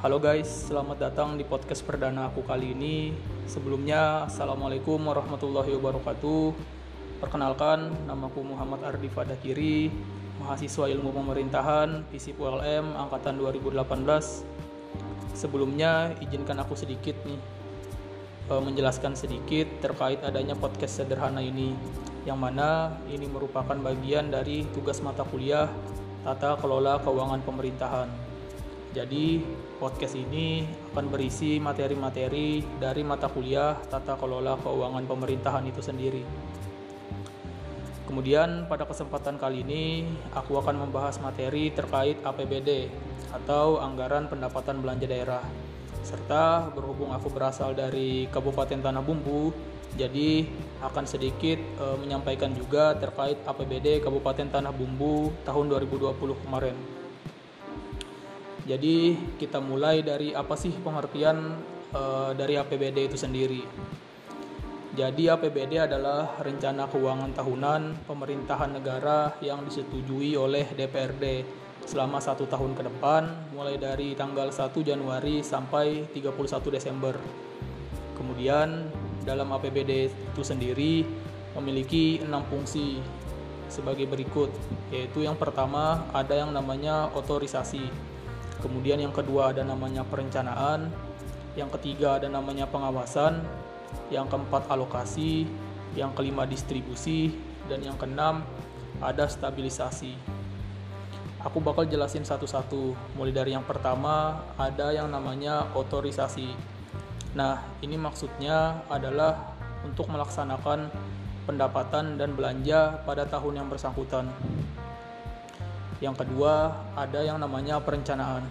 Halo guys, selamat datang di podcast perdana aku kali ini. Sebelumnya, Assalamualaikum warahmatullahi wabarakatuh. Perkenalkan, namaku Muhammad Ardi Fadakiri, mahasiswa ilmu pemerintahan, FISIP ULM, Angkatan 2018. Sebelumnya, izinkan aku sedikit nih, e, menjelaskan sedikit terkait adanya podcast sederhana ini, yang mana ini merupakan bagian dari tugas mata kuliah Tata Kelola Keuangan Pemerintahan jadi podcast ini akan berisi materi-materi dari mata kuliah tata kelola keuangan pemerintahan itu sendiri. Kemudian pada kesempatan kali ini aku akan membahas materi terkait APBD atau Anggaran Pendapatan Belanja Daerah. Serta berhubung aku berasal dari Kabupaten Tanah Bumbu, jadi akan sedikit e, menyampaikan juga terkait APBD Kabupaten Tanah Bumbu tahun 2020 kemarin. Jadi kita mulai dari apa sih pengertian uh, dari APBD itu sendiri. Jadi APBD adalah rencana keuangan tahunan pemerintahan negara yang disetujui oleh DPRD selama satu tahun ke depan mulai dari tanggal 1 Januari sampai 31 Desember. Kemudian dalam APBD itu sendiri memiliki enam fungsi sebagai berikut yaitu yang pertama ada yang namanya otorisasi Kemudian yang kedua ada namanya perencanaan, yang ketiga ada namanya pengawasan, yang keempat alokasi, yang kelima distribusi, dan yang keenam ada stabilisasi. Aku bakal jelasin satu-satu, mulai dari yang pertama ada yang namanya otorisasi. Nah, ini maksudnya adalah untuk melaksanakan pendapatan dan belanja pada tahun yang bersangkutan. Yang kedua, ada yang namanya perencanaan.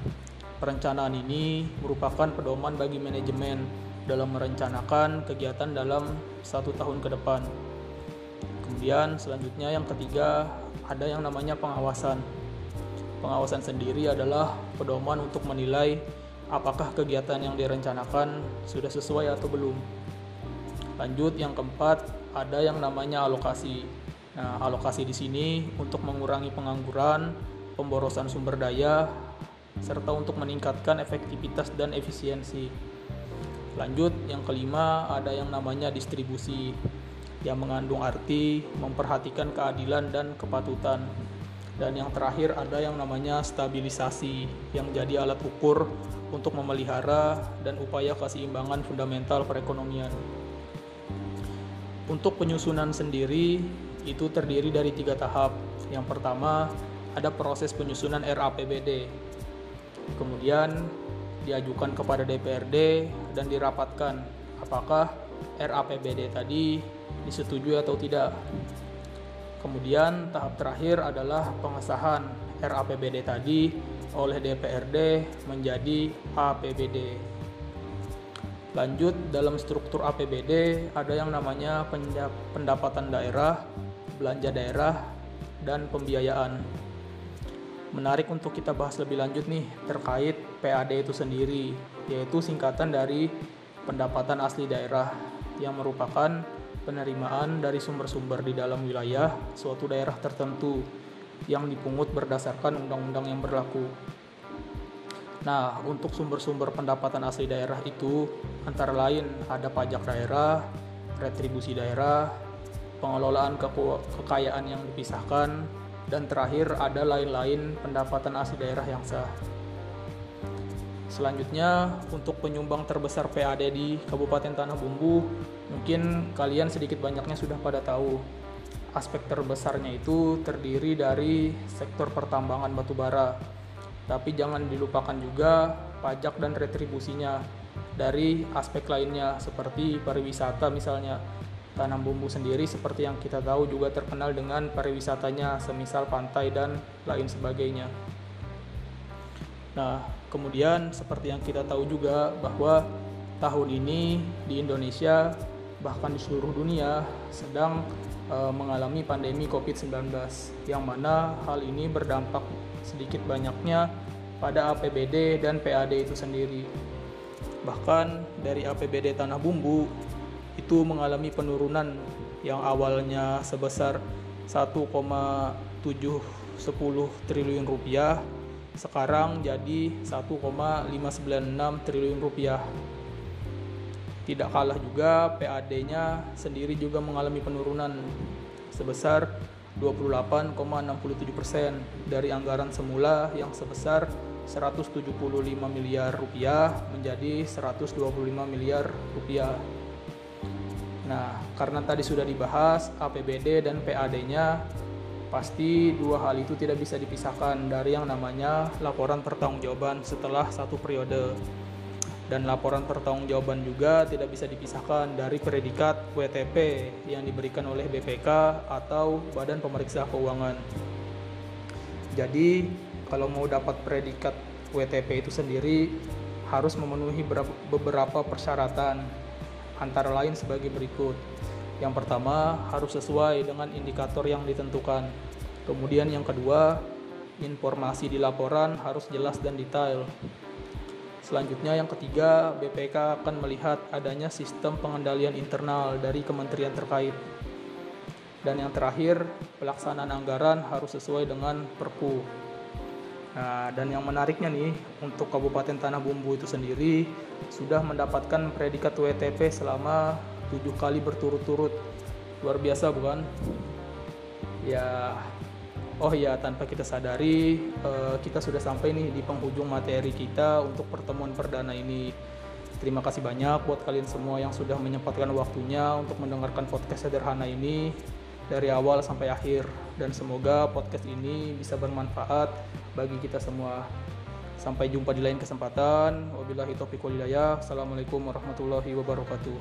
Perencanaan ini merupakan pedoman bagi manajemen dalam merencanakan kegiatan dalam satu tahun ke depan. Kemudian selanjutnya yang ketiga ada yang namanya pengawasan. Pengawasan sendiri adalah pedoman untuk menilai apakah kegiatan yang direncanakan sudah sesuai atau belum. Lanjut yang keempat ada yang namanya alokasi. Nah, alokasi di sini untuk mengurangi pengangguran, pemborosan sumber daya, serta untuk meningkatkan efektivitas dan efisiensi. Lanjut, yang kelima ada yang namanya distribusi, yang mengandung arti memperhatikan keadilan dan kepatutan. Dan yang terakhir ada yang namanya stabilisasi, yang jadi alat ukur untuk memelihara dan upaya keseimbangan fundamental perekonomian. Untuk penyusunan sendiri, itu terdiri dari tiga tahap. Yang pertama, ada proses penyusunan RAPBD. Kemudian diajukan kepada DPRD dan dirapatkan apakah RAPBD tadi disetujui atau tidak. Kemudian tahap terakhir adalah pengesahan RAPBD tadi oleh DPRD menjadi APBD. Lanjut dalam struktur APBD ada yang namanya pendapatan daerah, belanja daerah, dan pembiayaan. Menarik untuk kita bahas lebih lanjut nih terkait PAD itu sendiri, yaitu singkatan dari pendapatan asli daerah yang merupakan penerimaan dari sumber-sumber di dalam wilayah suatu daerah tertentu yang dipungut berdasarkan undang-undang yang berlaku. Nah, untuk sumber-sumber pendapatan asli daerah itu antara lain ada pajak daerah, retribusi daerah, pengelolaan ke kekayaan yang dipisahkan, dan terakhir ada lain-lain pendapatan asli daerah yang sah. Selanjutnya, untuk penyumbang terbesar PAD di Kabupaten Tanah Bumbu, mungkin kalian sedikit banyaknya sudah pada tahu. Aspek terbesarnya itu terdiri dari sektor pertambangan batubara. Tapi jangan dilupakan juga pajak dan retribusinya dari aspek lainnya seperti pariwisata misalnya Tanam Bumbu sendiri seperti yang kita tahu juga terkenal dengan pariwisatanya semisal pantai dan lain sebagainya. Nah, kemudian seperti yang kita tahu juga bahwa tahun ini di Indonesia bahkan di seluruh dunia sedang e, mengalami pandemi COVID-19 yang mana hal ini berdampak sedikit banyaknya pada APBD dan PAD itu sendiri. Bahkan dari APBD Tanah Bumbu itu mengalami penurunan yang awalnya sebesar 1,710 triliun rupiah sekarang jadi 1,596 triliun rupiah. Tidak kalah juga PAD-nya sendiri juga mengalami penurunan sebesar 28,67% dari anggaran semula yang sebesar 175 miliar rupiah menjadi 125 miliar rupiah. Nah, karena tadi sudah dibahas APBD dan PAD-nya, pasti dua hal itu tidak bisa dipisahkan dari yang namanya laporan pertanggungjawaban setelah satu periode. Dan laporan pertanggungjawaban juga tidak bisa dipisahkan dari predikat WTP yang diberikan oleh BPK atau Badan Pemeriksa Keuangan. Jadi, kalau mau dapat predikat WTP itu sendiri harus memenuhi beberapa persyaratan antara lain sebagai berikut. Yang pertama, harus sesuai dengan indikator yang ditentukan. Kemudian yang kedua, informasi di laporan harus jelas dan detail. Selanjutnya yang ketiga, BPK akan melihat adanya sistem pengendalian internal dari kementerian terkait. Dan yang terakhir, pelaksanaan anggaran harus sesuai dengan Perpu. Nah, dan yang menariknya nih, untuk Kabupaten Tanah Bumbu itu sendiri sudah mendapatkan predikat WTP selama tujuh kali berturut-turut. Luar biasa bukan? Ya, oh ya tanpa kita sadari eh, kita sudah sampai nih di penghujung materi kita untuk pertemuan perdana ini. Terima kasih banyak buat kalian semua yang sudah menyempatkan waktunya untuk mendengarkan podcast sederhana ini dari awal sampai akhir dan semoga podcast ini bisa bermanfaat bagi kita semua. Sampai jumpa di lain kesempatan. Wabillahi taufiq walhidayah. Assalamualaikum warahmatullahi wabarakatuh.